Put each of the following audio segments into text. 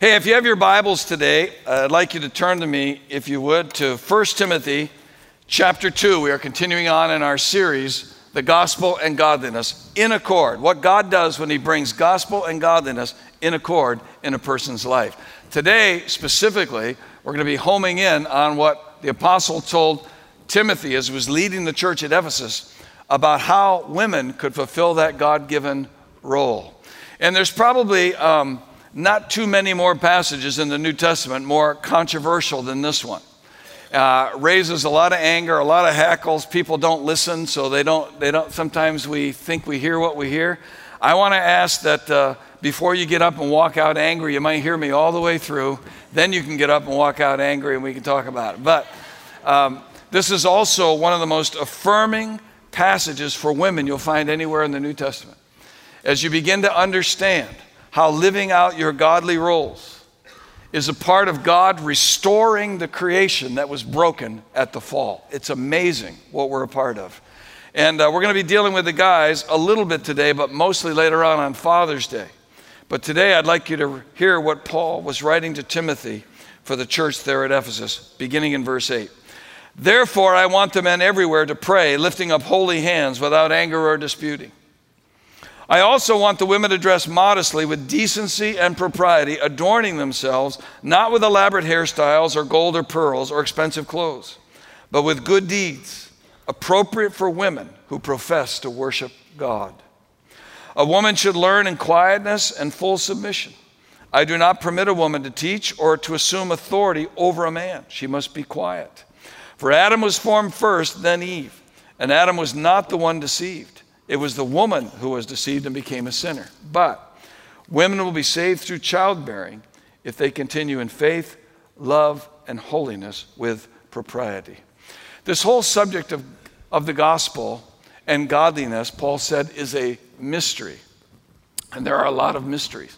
Hey, if you have your Bibles today, I'd like you to turn to me, if you would, to 1 Timothy chapter 2. We are continuing on in our series, The Gospel and Godliness in Accord. What God does when He brings gospel and godliness in accord in a person's life. Today, specifically, we're going to be homing in on what the apostle told Timothy as he was leading the church at Ephesus about how women could fulfill that God given role. And there's probably um, not too many more passages in the New Testament more controversial than this one. Uh, raises a lot of anger, a lot of hackles. People don't listen, so they don't. They don't. Sometimes we think we hear what we hear. I want to ask that uh, before you get up and walk out angry, you might hear me all the way through. Then you can get up and walk out angry, and we can talk about it. But um, this is also one of the most affirming passages for women you'll find anywhere in the New Testament. As you begin to understand how living out your godly roles is a part of God restoring the creation that was broken at the fall. It's amazing what we're a part of. And uh, we're going to be dealing with the guys a little bit today, but mostly later on on Father's Day. But today I'd like you to hear what Paul was writing to Timothy for the church there at Ephesus, beginning in verse 8. Therefore, I want the men everywhere to pray, lifting up holy hands without anger or disputing. I also want the women to dress modestly with decency and propriety, adorning themselves not with elaborate hairstyles or gold or pearls or expensive clothes, but with good deeds appropriate for women who profess to worship God. A woman should learn in quietness and full submission. I do not permit a woman to teach or to assume authority over a man. She must be quiet. For Adam was formed first, then Eve. And Adam was not the one deceived. It was the woman who was deceived and became a sinner. But women will be saved through childbearing if they continue in faith, love, and holiness with propriety. This whole subject of, of the gospel and godliness, Paul said, is a mystery. And there are a lot of mysteries.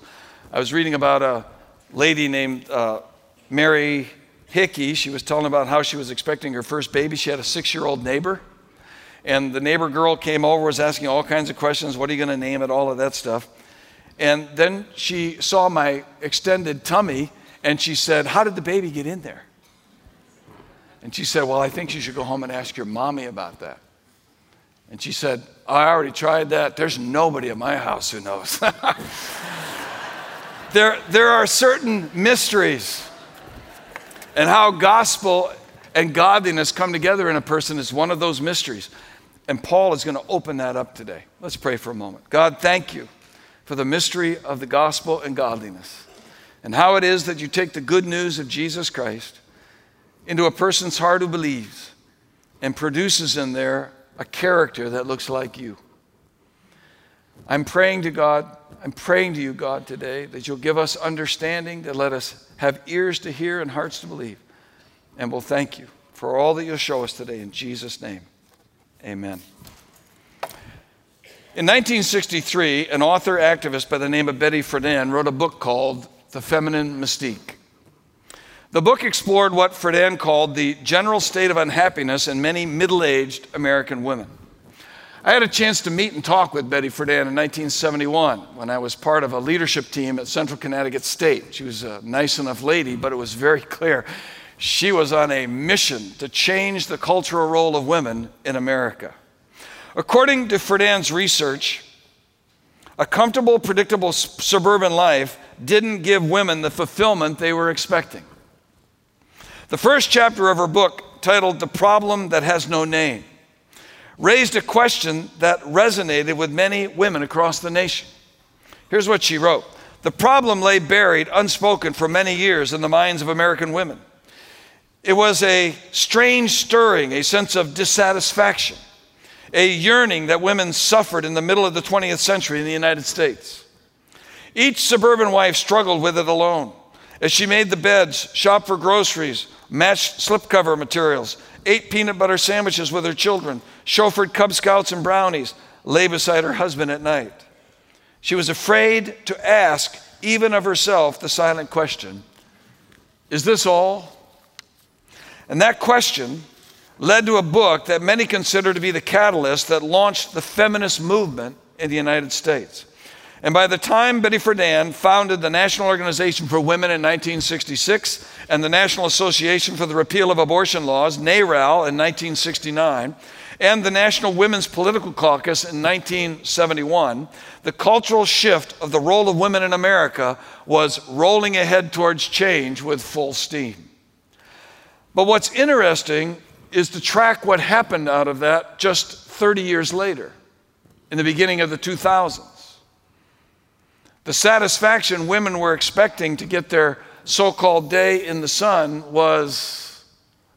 I was reading about a lady named uh, Mary Hickey, she was telling about how she was expecting her first baby. She had a six year old neighbor. And the neighbor girl came over, was asking all kinds of questions. What are you going to name it? All of that stuff. And then she saw my extended tummy and she said, How did the baby get in there? And she said, Well, I think you should go home and ask your mommy about that. And she said, I already tried that. There's nobody at my house who knows. there, there are certain mysteries and how gospel and godliness come together in a person is one of those mysteries. And Paul is going to open that up today. Let's pray for a moment. God, thank you for the mystery of the gospel and godliness and how it is that you take the good news of Jesus Christ into a person's heart who believes and produces in there a character that looks like you. I'm praying to God, I'm praying to you, God, today that you'll give us understanding, that let us have ears to hear and hearts to believe. And we'll thank you for all that you'll show us today in Jesus' name. Amen. In 1963, an author activist by the name of Betty Friedan wrote a book called The Feminine Mystique. The book explored what Friedan called the general state of unhappiness in many middle aged American women. I had a chance to meet and talk with Betty Friedan in 1971 when I was part of a leadership team at Central Connecticut State. She was a nice enough lady, but it was very clear she was on a mission to change the cultural role of women in America. According to Friedan's research, a comfortable, predictable suburban life didn't give women the fulfillment they were expecting. The first chapter of her book, titled The Problem That Has No Name, raised a question that resonated with many women across the nation. Here's what she wrote The problem lay buried, unspoken for many years in the minds of American women. It was a strange stirring, a sense of dissatisfaction, a yearning that women suffered in the middle of the 20th century in the United States. Each suburban wife struggled with it alone as she made the beds, shopped for groceries, matched slipcover materials, ate peanut butter sandwiches with her children, chauffeured Cub Scouts and brownies, lay beside her husband at night. She was afraid to ask, even of herself, the silent question Is this all? And that question led to a book that many consider to be the catalyst that launched the feminist movement in the United States. And by the time Betty Friedan founded the National Organization for Women in 1966 and the National Association for the Repeal of Abortion Laws, NARAL, in 1969, and the National Women's Political Caucus in 1971, the cultural shift of the role of women in America was rolling ahead towards change with full steam. But what's interesting is to track what happened out of that just 30 years later, in the beginning of the 2000s. The satisfaction women were expecting to get their so called day in the sun was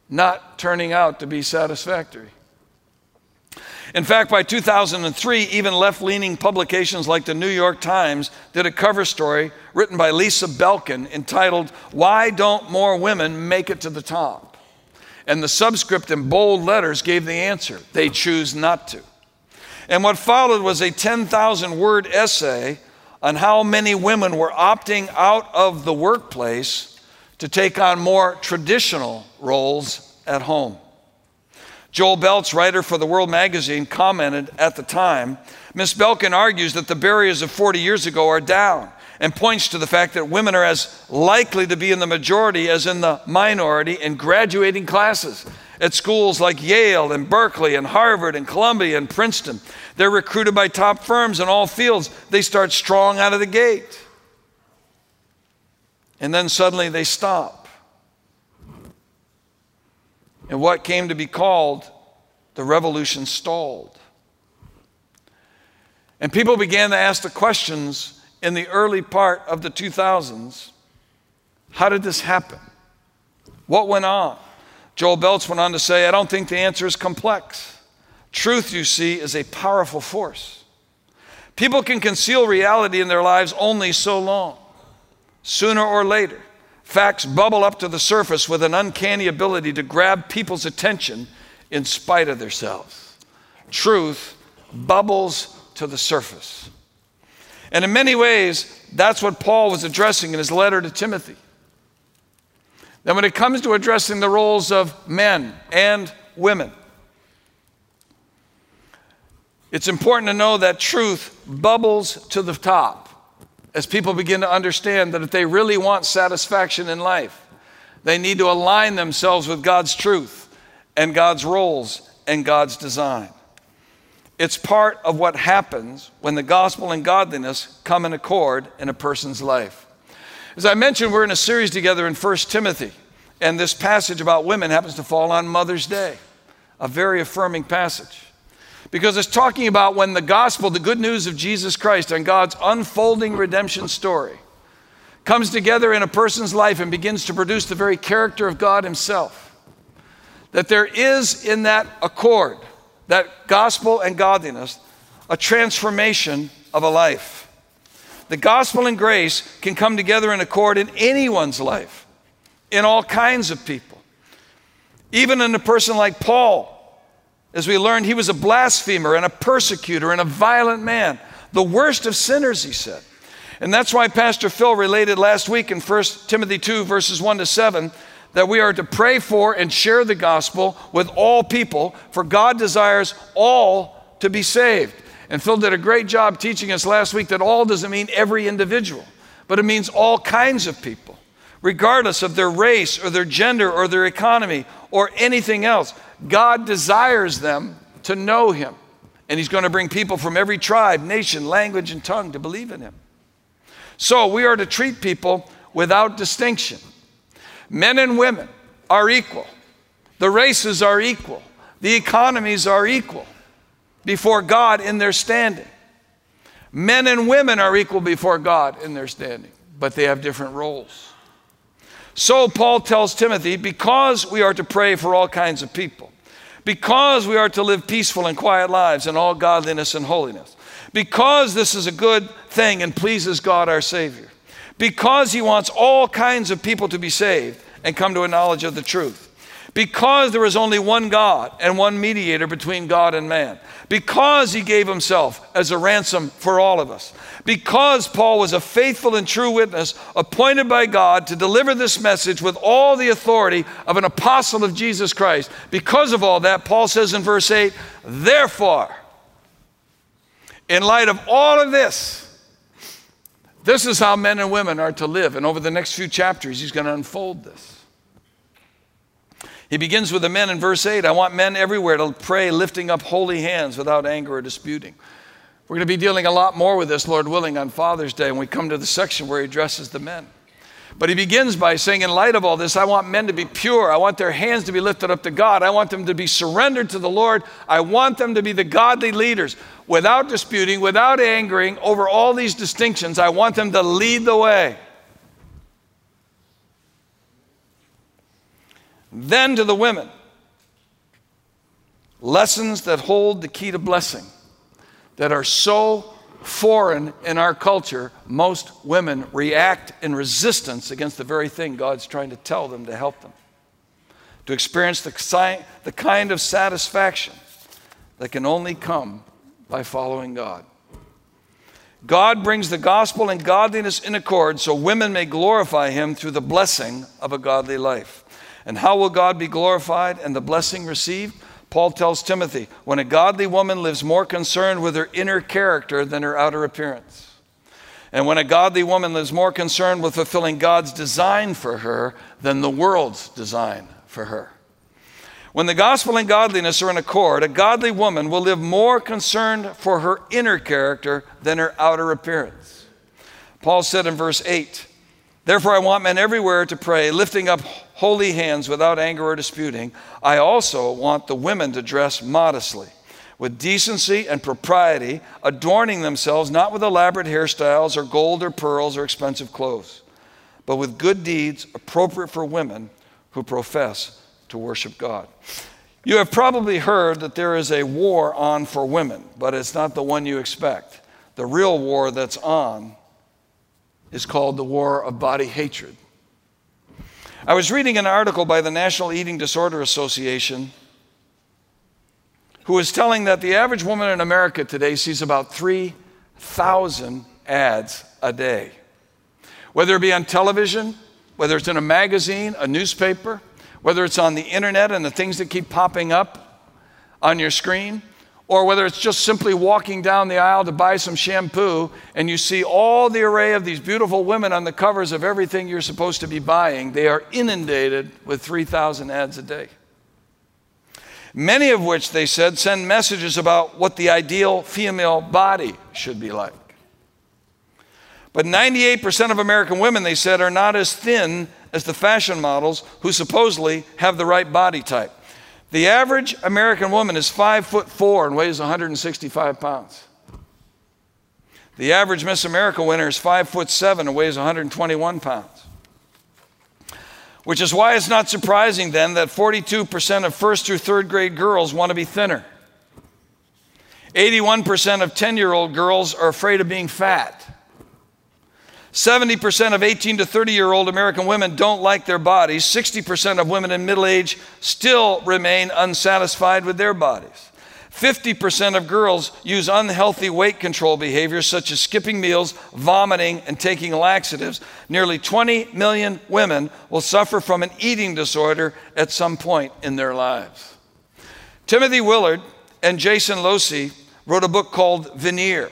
not turning out to be satisfactory. In fact, by 2003, even left leaning publications like the New York Times did a cover story written by Lisa Belkin entitled, Why Don't More Women Make It to the Top? And the subscript in bold letters gave the answer they choose not to. And what followed was a 10,000 word essay on how many women were opting out of the workplace to take on more traditional roles at home. Joel Belz, writer for the World magazine, commented at the time Ms. Belkin argues that the barriers of 40 years ago are down and points to the fact that women are as likely to be in the majority as in the minority in graduating classes at schools like Yale and Berkeley and Harvard and Columbia and Princeton. They're recruited by top firms in all fields. They start strong out of the gate. And then suddenly they stop. And what came to be called the revolution stalled. And people began to ask the questions in the early part of the 2000s how did this happen? What went on? Joel Belz went on to say, I don't think the answer is complex. Truth, you see, is a powerful force. People can conceal reality in their lives only so long. Sooner or later, facts bubble up to the surface with an uncanny ability to grab people's attention in spite of themselves. Truth bubbles to the surface. And in many ways, that's what Paul was addressing in his letter to Timothy. Then, when it comes to addressing the roles of men and women, it's important to know that truth bubbles to the top as people begin to understand that if they really want satisfaction in life, they need to align themselves with God's truth and God's roles and God's design. It's part of what happens when the gospel and godliness come in accord in a person's life. As I mentioned, we're in a series together in 1 Timothy, and this passage about women happens to fall on Mother's Day, a very affirming passage. Because it's talking about when the gospel, the good news of Jesus Christ and God's unfolding redemption story, comes together in a person's life and begins to produce the very character of God Himself. That there is in that accord, that gospel and godliness, a transformation of a life. The gospel and grace can come together in accord in anyone's life, in all kinds of people. Even in a person like Paul, as we learned, he was a blasphemer and a persecutor and a violent man, the worst of sinners, he said. And that's why Pastor Phil related last week in 1 Timothy 2, verses 1 to 7, that we are to pray for and share the gospel with all people, for God desires all to be saved. And Phil did a great job teaching us last week that all doesn't mean every individual, but it means all kinds of people, regardless of their race or their gender or their economy or anything else. God desires them to know Him. And He's going to bring people from every tribe, nation, language, and tongue to believe in Him. So we are to treat people without distinction. Men and women are equal, the races are equal, the economies are equal before God in their standing. Men and women are equal before God in their standing, but they have different roles. So Paul tells Timothy, because we are to pray for all kinds of people, because we are to live peaceful and quiet lives in all godliness and holiness, because this is a good thing and pleases God our Savior, because He wants all kinds of people to be saved and come to a knowledge of the truth, because there is only one God and one mediator between God and man, because He gave Himself as a ransom for all of us, because Paul was a faithful and true witness appointed by God to deliver this message with all the authority of an apostle of Jesus Christ. Because of all that, Paul says in verse 8, therefore, in light of all of this, This is how men and women are to live. And over the next few chapters, he's going to unfold this. He begins with the men in verse 8 I want men everywhere to pray, lifting up holy hands without anger or disputing. We're going to be dealing a lot more with this, Lord willing, on Father's Day when we come to the section where he addresses the men. But he begins by saying, in light of all this, I want men to be pure. I want their hands to be lifted up to God. I want them to be surrendered to the Lord. I want them to be the godly leaders without disputing, without angering over all these distinctions. I want them to lead the way. Then to the women, lessons that hold the key to blessing that are so foreign in our culture, most women react in resistance against the very thing God's trying to tell them to help them. To experience the, the kind of satisfaction that can only come by following God. God brings the gospel and godliness in accord so women may glorify Him through the blessing of a godly life. And how will God be glorified and the blessing received? Paul tells Timothy, when a godly woman lives more concerned with her inner character than her outer appearance. And when a godly woman lives more concerned with fulfilling God's design for her than the world's design for her. When the gospel and godliness are in accord, a godly woman will live more concerned for her inner character than her outer appearance. Paul said in verse 8, Therefore, I want men everywhere to pray, lifting up holy hands without anger or disputing. I also want the women to dress modestly, with decency and propriety, adorning themselves not with elaborate hairstyles or gold or pearls or expensive clothes, but with good deeds appropriate for women who profess to worship God. You have probably heard that there is a war on for women, but it's not the one you expect. The real war that's on is called the war of body hatred. I was reading an article by the National Eating Disorder Association who was telling that the average woman in America today sees about 3,000 ads a day. Whether it be on television, whether it's in a magazine, a newspaper, whether it's on the internet and the things that keep popping up on your screen, or whether it's just simply walking down the aisle to buy some shampoo and you see all the array of these beautiful women on the covers of everything you're supposed to be buying, they are inundated with 3,000 ads a day. Many of which, they said, send messages about what the ideal female body should be like. But 98% of American women, they said, are not as thin as the fashion models who supposedly have the right body type. The average American woman is five foot four and weighs 165 pounds. The average Miss America winner is five foot seven and weighs 121 pounds. Which is why it's not surprising then that 42% of first through third grade girls want to be thinner. 81% of 10 year old girls are afraid of being fat. 70% of 18 to 30 year old American women don't like their bodies. 60% of women in middle age still remain unsatisfied with their bodies. 50% of girls use unhealthy weight control behaviors such as skipping meals, vomiting, and taking laxatives. Nearly 20 million women will suffer from an eating disorder at some point in their lives. Timothy Willard and Jason Locy wrote a book called Veneer.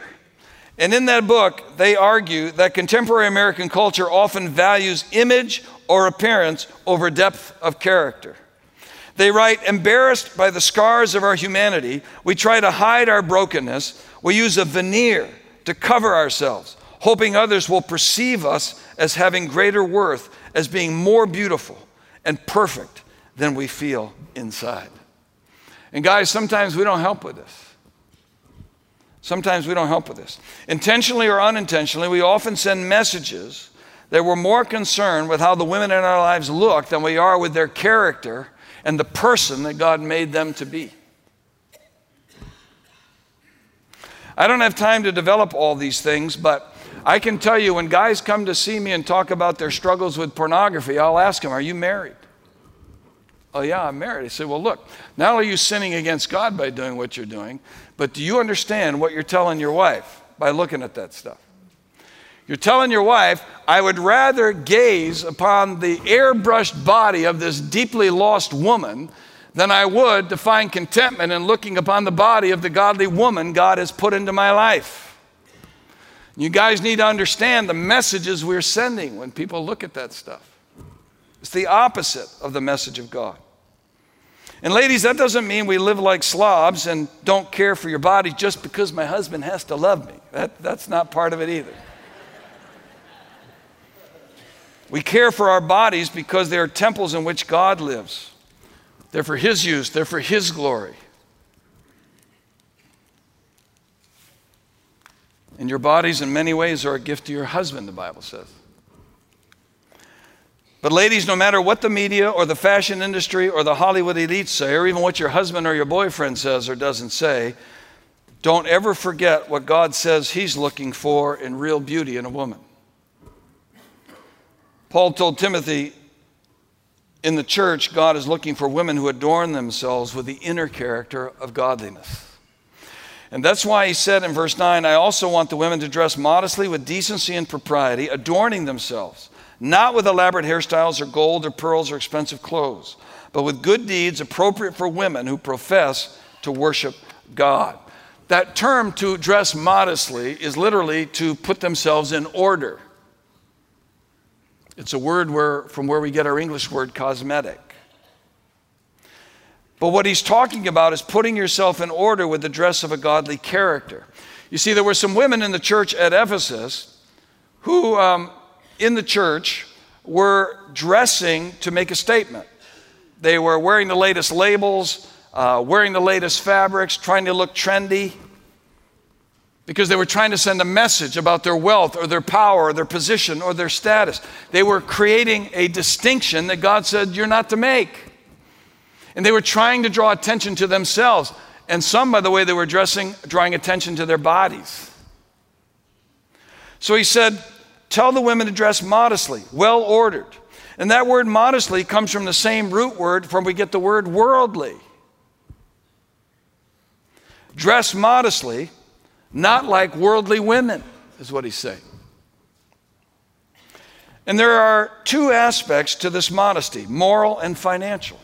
And in that book, they argue that contemporary American culture often values image or appearance over depth of character. They write, embarrassed by the scars of our humanity, we try to hide our brokenness. We use a veneer to cover ourselves, hoping others will perceive us as having greater worth, as being more beautiful and perfect than we feel inside. And guys, sometimes we don't help with this. Sometimes we don't help with this. Intentionally or unintentionally, we often send messages that we're more concerned with how the women in our lives look than we are with their character and the person that God made them to be. I don't have time to develop all these things, but I can tell you when guys come to see me and talk about their struggles with pornography, I'll ask them, Are you married? Oh, yeah, I'm married. I said, Well, look, not only are you sinning against God by doing what you're doing, but do you understand what you're telling your wife by looking at that stuff? You're telling your wife, I would rather gaze upon the airbrushed body of this deeply lost woman than I would to find contentment in looking upon the body of the godly woman God has put into my life. You guys need to understand the messages we're sending when people look at that stuff. It's the opposite of the message of God. And ladies, that doesn't mean we live like slobs and don't care for your body just because my husband has to love me. That, that's not part of it either. We care for our bodies because they are temples in which God lives. They're for His use, they're for His glory. And your bodies, in many ways, are a gift to your husband, the Bible says. But, ladies, no matter what the media or the fashion industry or the Hollywood elites say, or even what your husband or your boyfriend says or doesn't say, don't ever forget what God says He's looking for in real beauty in a woman. Paul told Timothy, in the church, God is looking for women who adorn themselves with the inner character of godliness. And that's why he said in verse 9, I also want the women to dress modestly with decency and propriety, adorning themselves, not with elaborate hairstyles or gold or pearls or expensive clothes, but with good deeds appropriate for women who profess to worship God. That term to dress modestly is literally to put themselves in order. It's a word where, from where we get our English word cosmetic. But what he's talking about is putting yourself in order with the dress of a godly character. You see, there were some women in the church at Ephesus who, um, in the church, were dressing to make a statement. They were wearing the latest labels, uh, wearing the latest fabrics, trying to look trendy because they were trying to send a message about their wealth or their power or their position or their status. They were creating a distinction that God said, You're not to make. And they were trying to draw attention to themselves. And some, by the way, they were dressing, drawing attention to their bodies. So he said, Tell the women to dress modestly, well ordered. And that word modestly comes from the same root word from we get the word worldly. Dress modestly, not like worldly women, is what he's saying. And there are two aspects to this modesty moral and financial.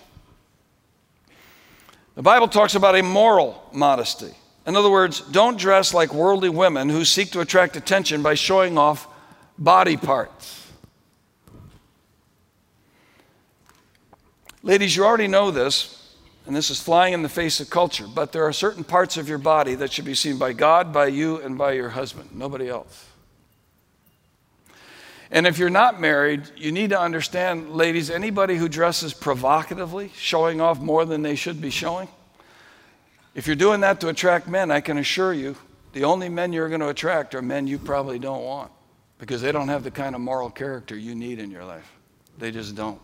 The Bible talks about a moral modesty. In other words, don't dress like worldly women who seek to attract attention by showing off body parts. Ladies, you already know this, and this is flying in the face of culture, but there are certain parts of your body that should be seen by God, by you, and by your husband, nobody else. And if you're not married, you need to understand, ladies, anybody who dresses provocatively, showing off more than they should be showing, if you're doing that to attract men, I can assure you, the only men you're going to attract are men you probably don't want because they don't have the kind of moral character you need in your life. They just don't.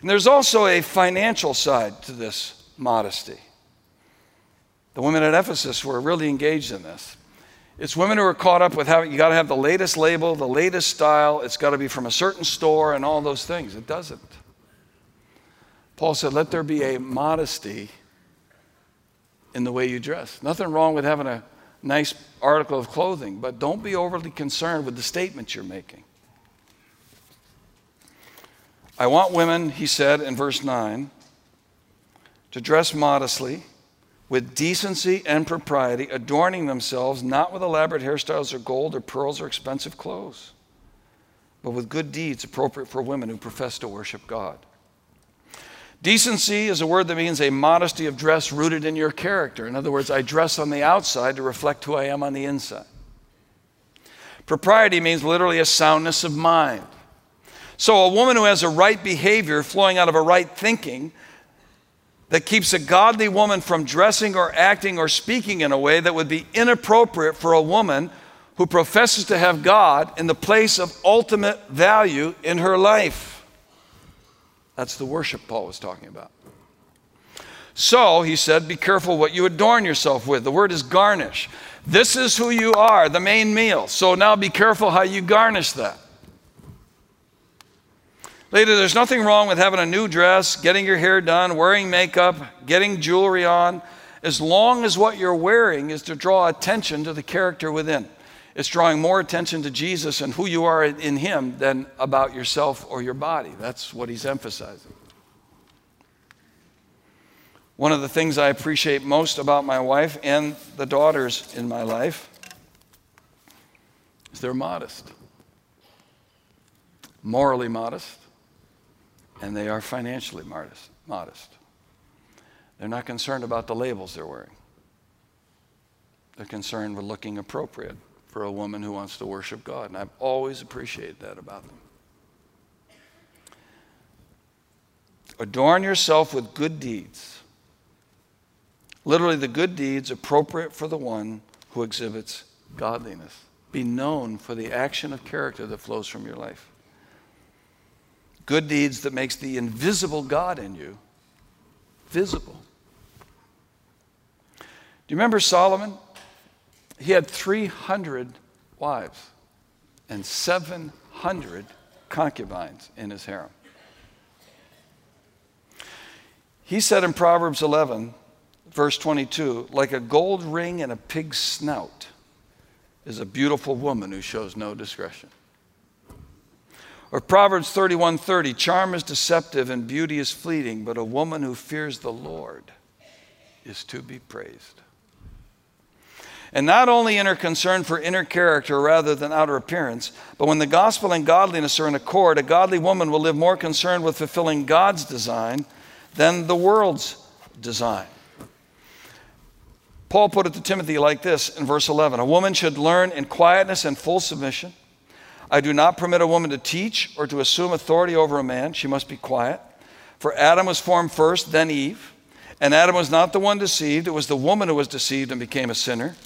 And there's also a financial side to this modesty. The women at Ephesus were really engaged in this. It's women who are caught up with having, you got to have the latest label, the latest style, it's got to be from a certain store, and all those things. It doesn't. Paul said, let there be a modesty in the way you dress. Nothing wrong with having a nice article of clothing, but don't be overly concerned with the statements you're making. I want women, he said in verse 9, to dress modestly with decency and propriety, adorning themselves not with elaborate hairstyles or gold or pearls or expensive clothes, but with good deeds appropriate for women who profess to worship God. Decency is a word that means a modesty of dress rooted in your character. In other words, I dress on the outside to reflect who I am on the inside. Propriety means literally a soundness of mind. So, a woman who has a right behavior flowing out of a right thinking that keeps a godly woman from dressing or acting or speaking in a way that would be inappropriate for a woman who professes to have God in the place of ultimate value in her life. That's the worship Paul was talking about. So, he said, be careful what you adorn yourself with. The word is garnish. This is who you are, the main meal. So now be careful how you garnish that. Later, there's nothing wrong with having a new dress, getting your hair done, wearing makeup, getting jewelry on, as long as what you're wearing is to draw attention to the character within. It's drawing more attention to Jesus and who you are in Him than about yourself or your body. That's what He's emphasizing. One of the things I appreciate most about my wife and the daughters in my life is they're modest, morally modest, and they are financially modest. modest. They're not concerned about the labels they're wearing. They're concerned with looking appropriate for a woman who wants to worship God. And I've always appreciated that about them. Adorn yourself with good deeds. Literally, the good deeds appropriate for the one who exhibits godliness. Be known for the action of character that flows from your life. Good deeds that makes the invisible God in you visible. Do you remember Solomon? He had 300 wives and 700 concubines in his harem. He said in Proverbs 11, verse 22, like a gold ring in a pig's snout is a beautiful woman who shows no discretion. Or Proverbs 31:30, charm is deceptive and beauty is fleeting, but a woman who fears the Lord is to be praised. And not only in her concern for inner character rather than outer appearance, but when the gospel and godliness are in accord, a godly woman will live more concerned with fulfilling God's design than the world's design. Paul put it to Timothy like this in verse 11 A woman should learn in quietness and full submission. I do not permit a woman to teach or to assume authority over a man. She must be quiet. For Adam was formed first, then Eve. And Adam was not the one deceived, it was the woman who was deceived and became a sinner.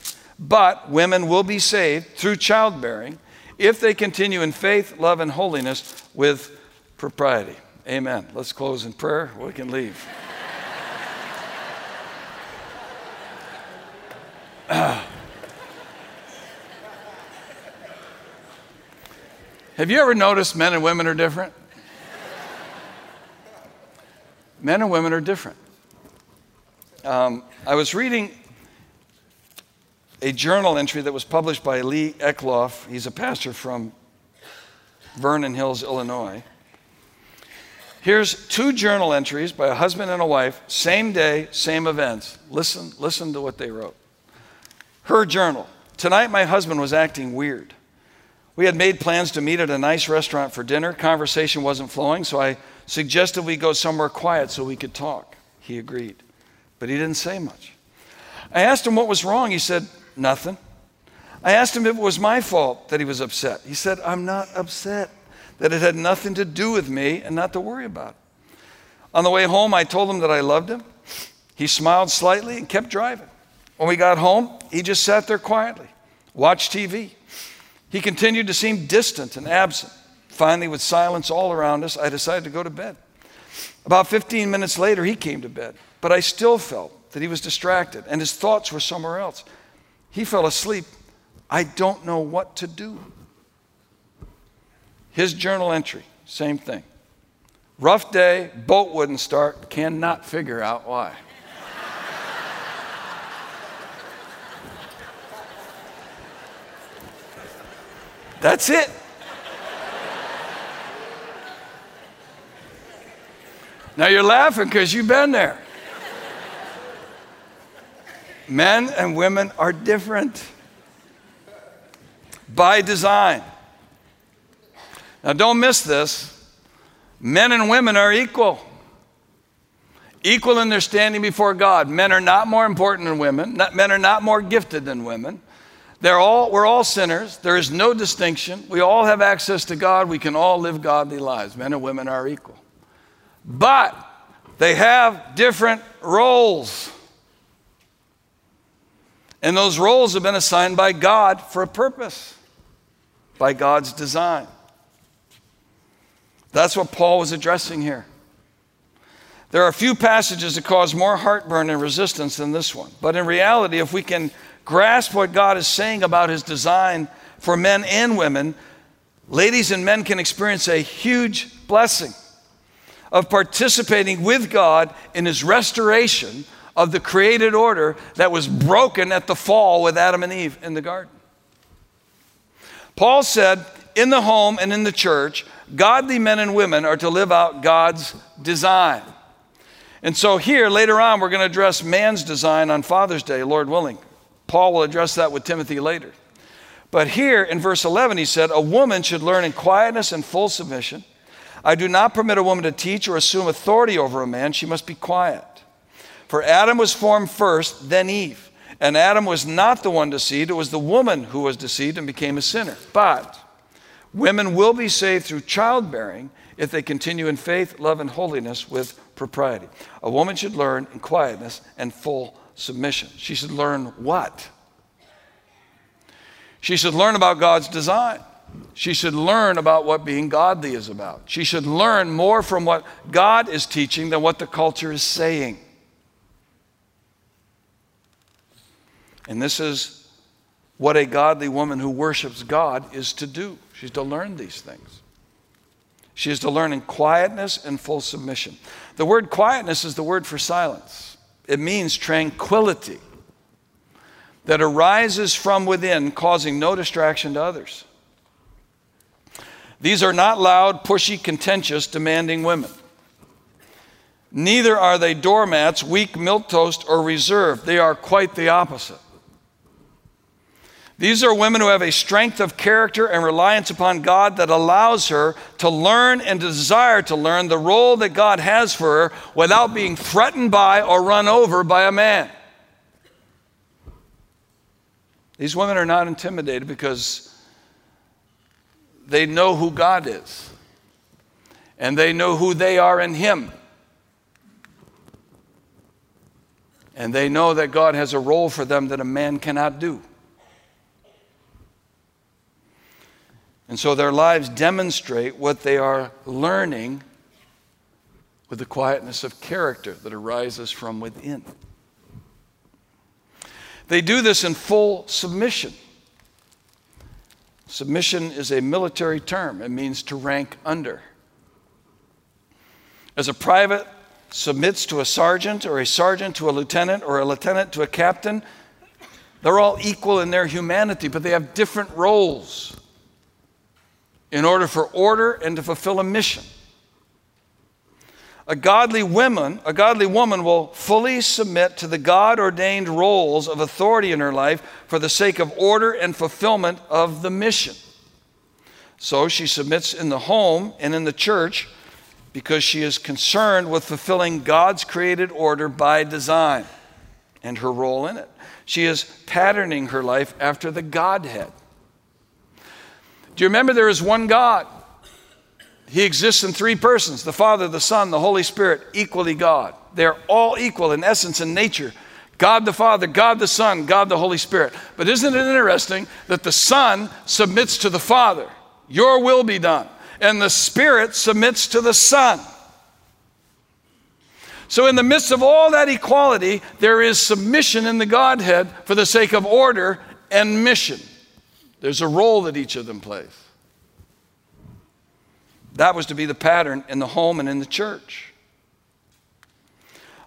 But women will be saved through childbearing if they continue in faith, love, and holiness with propriety. Amen. Let's close in prayer. We can leave. Have you ever noticed men and women are different? men and women are different. Um, I was reading a journal entry that was published by Lee Eclov. He's a pastor from Vernon Hills, Illinois. Here's two journal entries by a husband and a wife, same day, same events. Listen, listen to what they wrote. Her journal. Tonight, my husband was acting weird. We had made plans to meet at a nice restaurant for dinner. Conversation wasn't flowing, so I suggested we go somewhere quiet so we could talk. He agreed, but he didn't say much. I asked him what was wrong. He said, Nothing. I asked him if it was my fault that he was upset. He said, I'm not upset that it had nothing to do with me and not to worry about it. On the way home, I told him that I loved him. He smiled slightly and kept driving. When we got home, he just sat there quietly, watched TV. He continued to seem distant and absent. Finally, with silence all around us, I decided to go to bed. About 15 minutes later, he came to bed, but I still felt that he was distracted and his thoughts were somewhere else. He fell asleep. I don't know what to do. His journal entry, same thing. Rough day, boat wouldn't start, cannot figure out why. That's it. Now you're laughing because you've been there. Men and women are different by design. Now, don't miss this. Men and women are equal. Equal in their standing before God. Men are not more important than women. men are not more gifted than women. They're all, we're all sinners. There is no distinction. We all have access to God. We can all live godly lives. Men and women are equal. But they have different roles. And those roles have been assigned by God for a purpose, by God's design. That's what Paul was addressing here. There are a few passages that cause more heartburn and resistance than this one. But in reality, if we can grasp what God is saying about his design for men and women, ladies and men can experience a huge blessing of participating with God in his restoration of the created order that was broken at the fall with Adam and Eve in the garden. Paul said, in the home and in the church, godly men and women are to live out God's design. And so, here later on, we're going to address man's design on Father's Day, Lord willing. Paul will address that with Timothy later. But here in verse 11, he said, A woman should learn in quietness and full submission. I do not permit a woman to teach or assume authority over a man. She must be quiet. For Adam was formed first, then Eve. And Adam was not the one deceived, it was the woman who was deceived and became a sinner. But women will be saved through childbearing if they continue in faith, love, and holiness with propriety. A woman should learn in quietness and full submission. She should learn what? She should learn about God's design. She should learn about what being godly is about. She should learn more from what God is teaching than what the culture is saying. And this is what a godly woman who worships God is to do. She's to learn these things. She is to learn in quietness and full submission. The word quietness is the word for silence, it means tranquility that arises from within, causing no distraction to others. These are not loud, pushy, contentious, demanding women. Neither are they doormats, weak, milquetoast, or reserved. They are quite the opposite. These are women who have a strength of character and reliance upon God that allows her to learn and desire to learn the role that God has for her without being threatened by or run over by a man. These women are not intimidated because they know who God is and they know who they are in Him. And they know that God has a role for them that a man cannot do. And so their lives demonstrate what they are learning with the quietness of character that arises from within. They do this in full submission. Submission is a military term, it means to rank under. As a private submits to a sergeant, or a sergeant to a lieutenant, or a lieutenant to a captain, they're all equal in their humanity, but they have different roles in order for order and to fulfill a mission. A godly woman, a godly woman will fully submit to the God ordained roles of authority in her life for the sake of order and fulfillment of the mission. So she submits in the home and in the church because she is concerned with fulfilling God's created order by design and her role in it. She is patterning her life after the Godhead. Do you remember there is one God? He exists in three persons the Father, the Son, the Holy Spirit, equally God. They're all equal in essence and nature. God the Father, God the Son, God the Holy Spirit. But isn't it interesting that the Son submits to the Father? Your will be done. And the Spirit submits to the Son. So, in the midst of all that equality, there is submission in the Godhead for the sake of order and mission. There's a role that each of them plays. That was to be the pattern in the home and in the church.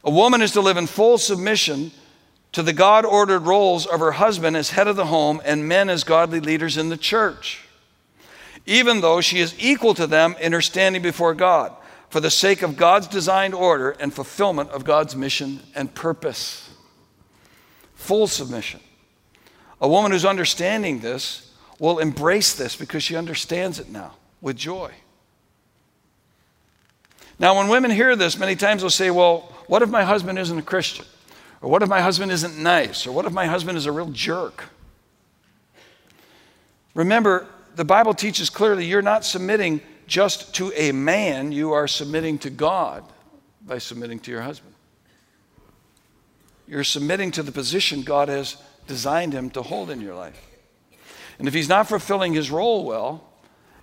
A woman is to live in full submission to the God ordered roles of her husband as head of the home and men as godly leaders in the church, even though she is equal to them in her standing before God for the sake of God's designed order and fulfillment of God's mission and purpose. Full submission. A woman who's understanding this will embrace this because she understands it now with joy. Now, when women hear this, many times they'll say, Well, what if my husband isn't a Christian? Or what if my husband isn't nice? Or what if my husband is a real jerk? Remember, the Bible teaches clearly you're not submitting just to a man, you are submitting to God by submitting to your husband. You're submitting to the position God has designed him to hold in your life. And if he's not fulfilling his role well,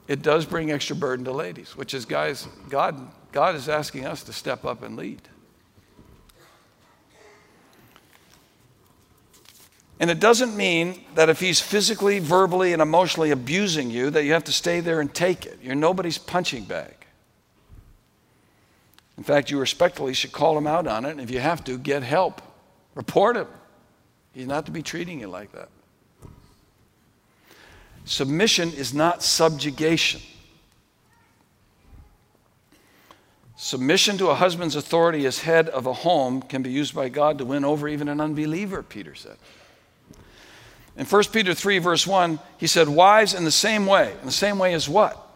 it does bring extra burden to ladies, which is, guys, God, God is asking us to step up and lead. And it doesn't mean that if he's physically, verbally, and emotionally abusing you, that you have to stay there and take it. You're nobody's punching bag. In fact, you respectfully should call him out on it, and if you have to, get help. Report him. He's not to be treating you like that. Submission is not subjugation. Submission to a husband's authority as head of a home can be used by God to win over even an unbeliever, Peter said. In 1 Peter 3, verse 1, he said, Wives, in the same way. In the same way as what?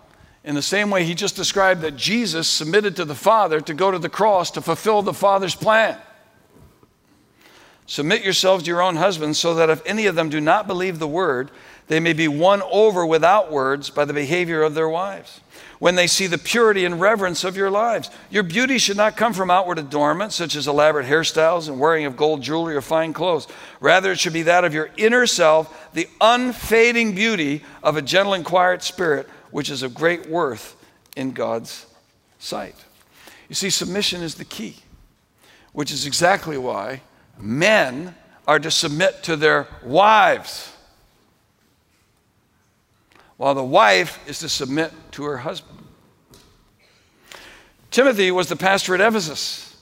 In the same way he just described that Jesus submitted to the Father to go to the cross to fulfill the Father's plan. Submit yourselves to your own husbands, so that if any of them do not believe the word, they may be won over without words by the behavior of their wives. When they see the purity and reverence of your lives, your beauty should not come from outward adornments, such as elaborate hairstyles and wearing of gold jewelry or fine clothes. Rather, it should be that of your inner self, the unfading beauty of a gentle and quiet spirit, which is of great worth in God's sight. You see, submission is the key, which is exactly why men are to submit to their wives while the wife is to submit to her husband. Timothy was the pastor at Ephesus.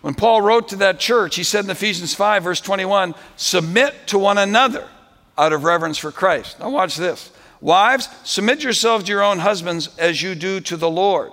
When Paul wrote to that church, he said in Ephesians 5, verse 21, submit to one another out of reverence for Christ. Now, watch this. Wives, submit yourselves to your own husbands as you do to the Lord.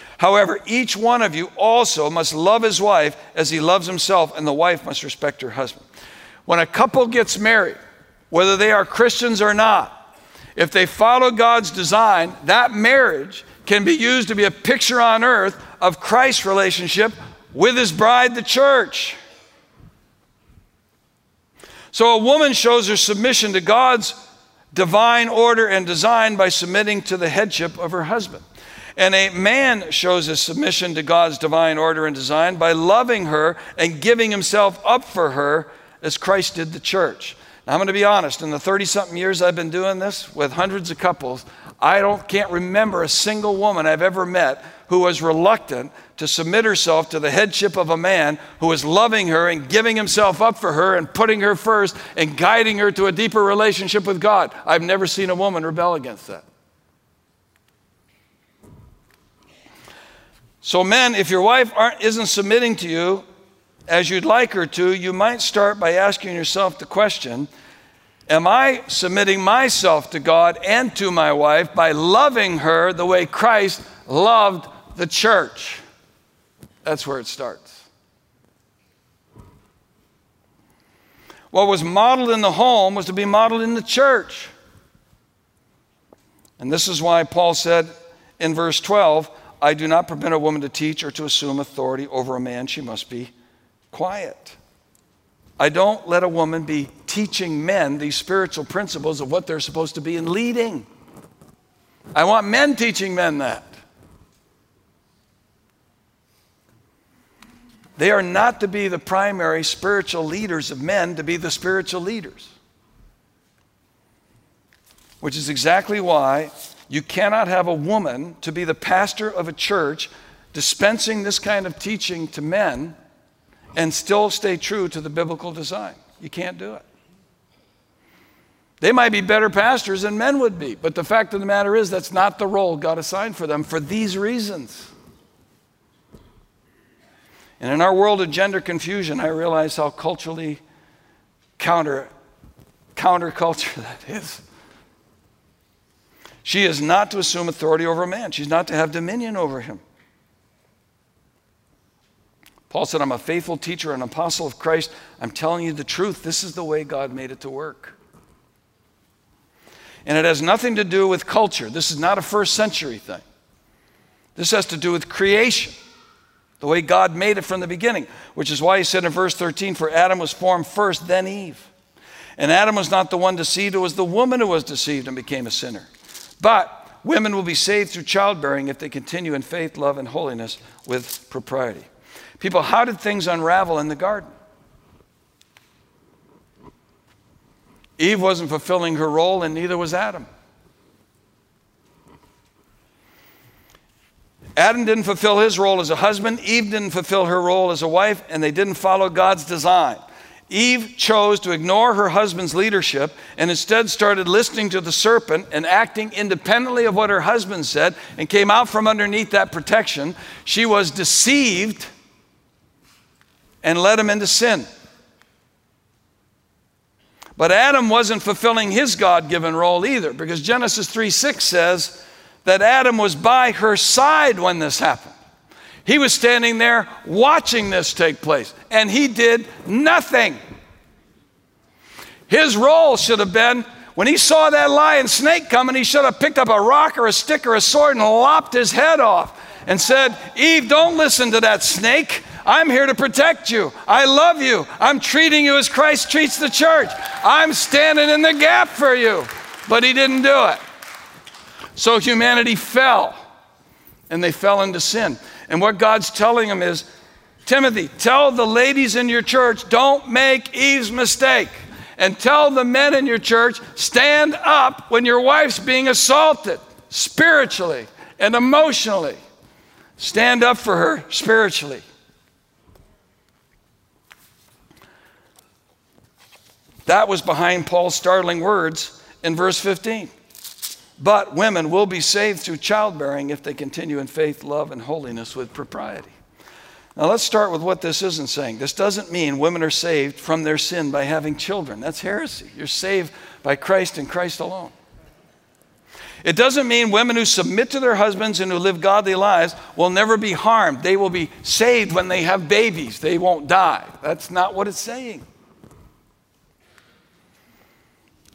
However, each one of you also must love his wife as he loves himself, and the wife must respect her husband. When a couple gets married, whether they are Christians or not. If they follow God's design, that marriage can be used to be a picture on earth of Christ's relationship with his bride, the church. So a woman shows her submission to God's divine order and design by submitting to the headship of her husband. And a man shows his submission to God's divine order and design by loving her and giving himself up for her as Christ did the church. Now, I'm going to be honest, in the 30 something years I've been doing this with hundreds of couples, I don't, can't remember a single woman I've ever met who was reluctant to submit herself to the headship of a man who was loving her and giving himself up for her and putting her first and guiding her to a deeper relationship with God. I've never seen a woman rebel against that. So, men, if your wife isn't submitting to you, as you'd like her to, you might start by asking yourself the question Am I submitting myself to God and to my wife by loving her the way Christ loved the church? That's where it starts. What was modeled in the home was to be modeled in the church. And this is why Paul said in verse 12, I do not permit a woman to teach or to assume authority over a man, she must be quiet. I don't let a woman be teaching men these spiritual principles of what they're supposed to be in leading. I want men teaching men that. They are not to be the primary spiritual leaders of men, to be the spiritual leaders. Which is exactly why you cannot have a woman to be the pastor of a church dispensing this kind of teaching to men and still stay true to the biblical design. You can't do it. They might be better pastors than men would be, but the fact of the matter is that's not the role God assigned for them for these reasons. And in our world of gender confusion, I realize how culturally counter counterculture that is. She is not to assume authority over a man. She's not to have dominion over him. Paul said, I'm a faithful teacher, an apostle of Christ. I'm telling you the truth. This is the way God made it to work. And it has nothing to do with culture. This is not a first century thing. This has to do with creation, the way God made it from the beginning, which is why he said in verse 13, For Adam was formed first, then Eve. And Adam was not the one deceived, it was the woman who was deceived and became a sinner. But women will be saved through childbearing if they continue in faith, love, and holiness with propriety. People, how did things unravel in the garden? Eve wasn't fulfilling her role, and neither was Adam. Adam didn't fulfill his role as a husband, Eve didn't fulfill her role as a wife, and they didn't follow God's design. Eve chose to ignore her husband's leadership and instead started listening to the serpent and acting independently of what her husband said and came out from underneath that protection. She was deceived and led him into sin. But Adam wasn't fulfilling his God given role either because Genesis 3 6 says that Adam was by her side when this happened. He was standing there watching this take place, and he did nothing. His role should have been when he saw that lion snake coming, he should have picked up a rock or a stick or a sword and lopped his head off and said, Eve, don't listen to that snake. I'm here to protect you. I love you. I'm treating you as Christ treats the church. I'm standing in the gap for you. But he didn't do it. So humanity fell, and they fell into sin. And what God's telling them is Timothy, tell the ladies in your church, don't make Eve's mistake. And tell the men in your church, stand up when your wife's being assaulted spiritually and emotionally. Stand up for her spiritually. That was behind Paul's startling words in verse 15. But women will be saved through childbearing if they continue in faith, love, and holiness with propriety. Now, let's start with what this isn't saying. This doesn't mean women are saved from their sin by having children. That's heresy. You're saved by Christ and Christ alone. It doesn't mean women who submit to their husbands and who live godly lives will never be harmed. They will be saved when they have babies, they won't die. That's not what it's saying.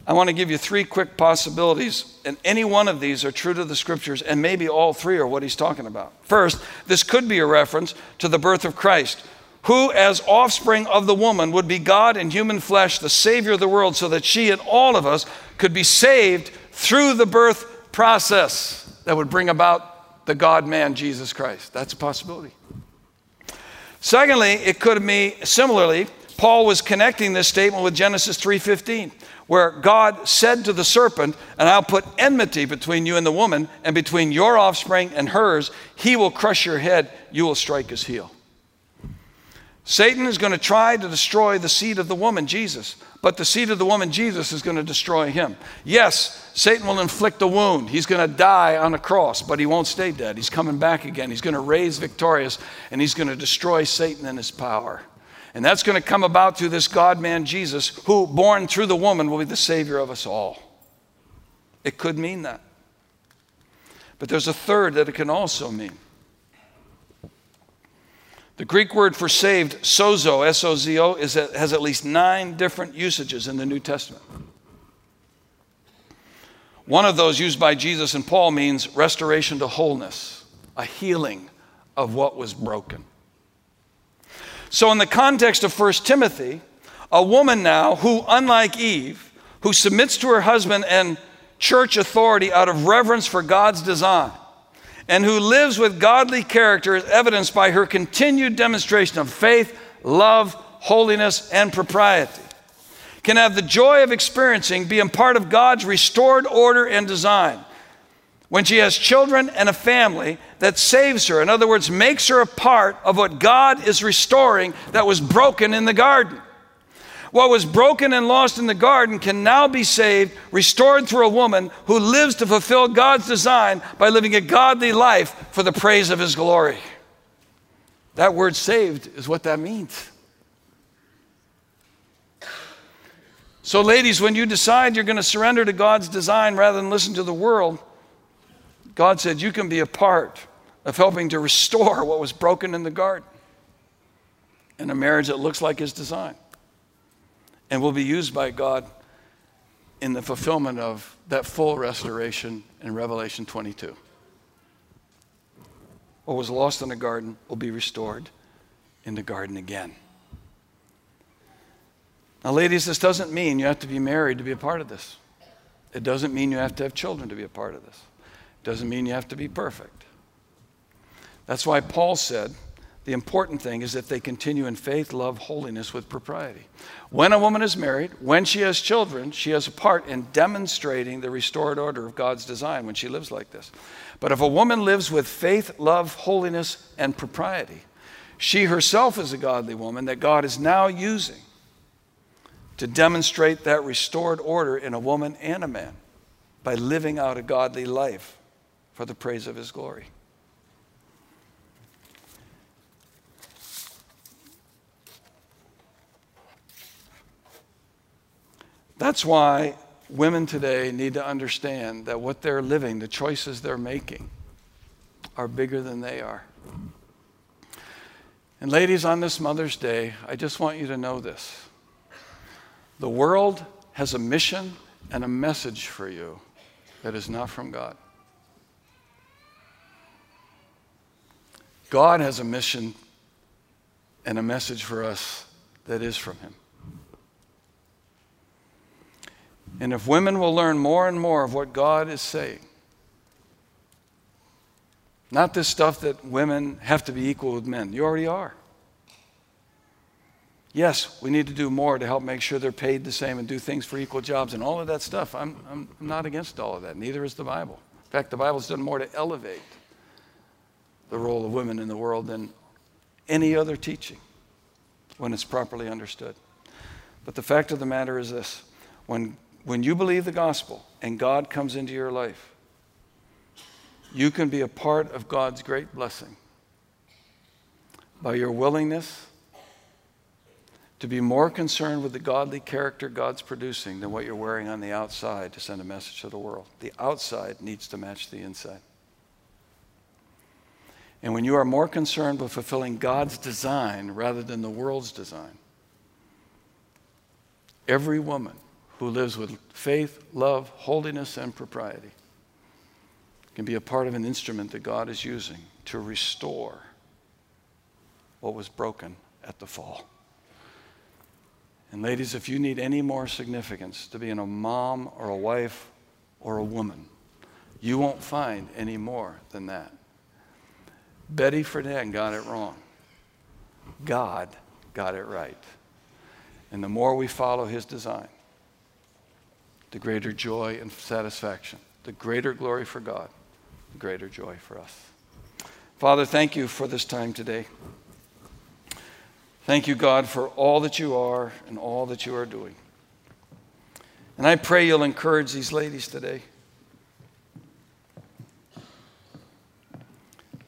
I want to give you three quick possibilities, and any one of these are true to the scriptures, and maybe all three are what he's talking about. First, this could be a reference to the birth of Christ, who, as offspring of the woman, would be God in human flesh, the Savior of the world, so that she and all of us could be saved through the birth process that would bring about the God man, Jesus Christ. That's a possibility. Secondly, it could be similarly, Paul was connecting this statement with Genesis 3:15 where God said to the serpent, And I'll put enmity between you and the woman, and between your offspring and hers. He will crush your head, you will strike his heel. Satan is going to try to destroy the seed of the woman, Jesus, but the seed of the woman, Jesus, is going to destroy him. Yes, Satan will inflict a wound. He's going to die on a cross, but he won't stay dead. He's coming back again. He's going to raise victorious, and he's going to destroy Satan and his power. And that's going to come about through this God man Jesus, who, born through the woman, will be the Savior of us all. It could mean that. But there's a third that it can also mean. The Greek word for saved, sozo, S O Z O, has at least nine different usages in the New Testament. One of those used by Jesus and Paul means restoration to wholeness, a healing of what was broken. So, in the context of 1 Timothy, a woman now who, unlike Eve, who submits to her husband and church authority out of reverence for God's design, and who lives with godly character is evidenced by her continued demonstration of faith, love, holiness, and propriety, can have the joy of experiencing being part of God's restored order and design when she has children and a family that saves her. In other words, makes her a part of what God is restoring that was broken in the garden. What was broken and lost in the garden can now be saved, restored through a woman who lives to fulfill God's design by living a godly life for the praise of His glory. That word saved is what that means. So, ladies, when you decide you're going to surrender to God's design rather than listen to the world, God said, You can be a part of helping to restore what was broken in the garden in a marriage that looks like His design and will be used by God in the fulfillment of that full restoration in Revelation 22. What was lost in the garden will be restored in the garden again. Now, ladies, this doesn't mean you have to be married to be a part of this. It doesn't mean you have to have children to be a part of this Doesn't mean you have to be perfect. That's why Paul said the important thing is that they continue in faith, love, holiness with propriety. When a woman is married, when she has children, she has a part in demonstrating the restored order of God's design when she lives like this. But if a woman lives with faith, love, holiness, and propriety, she herself is a godly woman that God is now using to demonstrate that restored order in a woman and a man by living out a godly life for the praise of his glory. That's why women today need to understand that what they're living, the choices they're making, are bigger than they are. And, ladies, on this Mother's Day, I just want you to know this. The world has a mission and a message for you that is not from God. God has a mission and a message for us that is from Him. And if women will learn more and more of what God is saying, not this stuff that women have to be equal with men, you already are. Yes, we need to do more to help make sure they're paid the same and do things for equal jobs and all of that stuff. I'm, I'm not against all of that. Neither is the Bible. In fact, the Bible's done more to elevate the role of women in the world than any other teaching when it's properly understood. But the fact of the matter is this when when you believe the gospel and God comes into your life, you can be a part of God's great blessing by your willingness to be more concerned with the godly character God's producing than what you're wearing on the outside to send a message to the world. The outside needs to match the inside. And when you are more concerned with fulfilling God's design rather than the world's design, every woman who lives with faith, love, holiness, and propriety can be a part of an instrument that God is using to restore what was broken at the fall. And, ladies, if you need any more significance to being a mom or a wife or a woman, you won't find any more than that. Betty Friedan got it wrong. God got it right. And the more we follow his design, the greater joy and satisfaction, the greater glory for God, the greater joy for us. Father, thank you for this time today. Thank you, God, for all that you are and all that you are doing. And I pray you'll encourage these ladies today.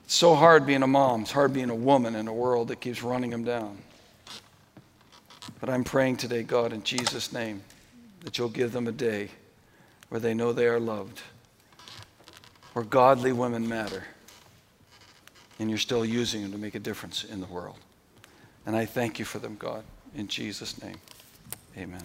It's so hard being a mom. It's hard being a woman in a world that keeps running them down. But I'm praying today, God, in Jesus' name that you'll give them a day where they know they are loved, where godly women matter, and you're still using them to make a difference in the world. And I thank you for them, God. In Jesus' name, amen.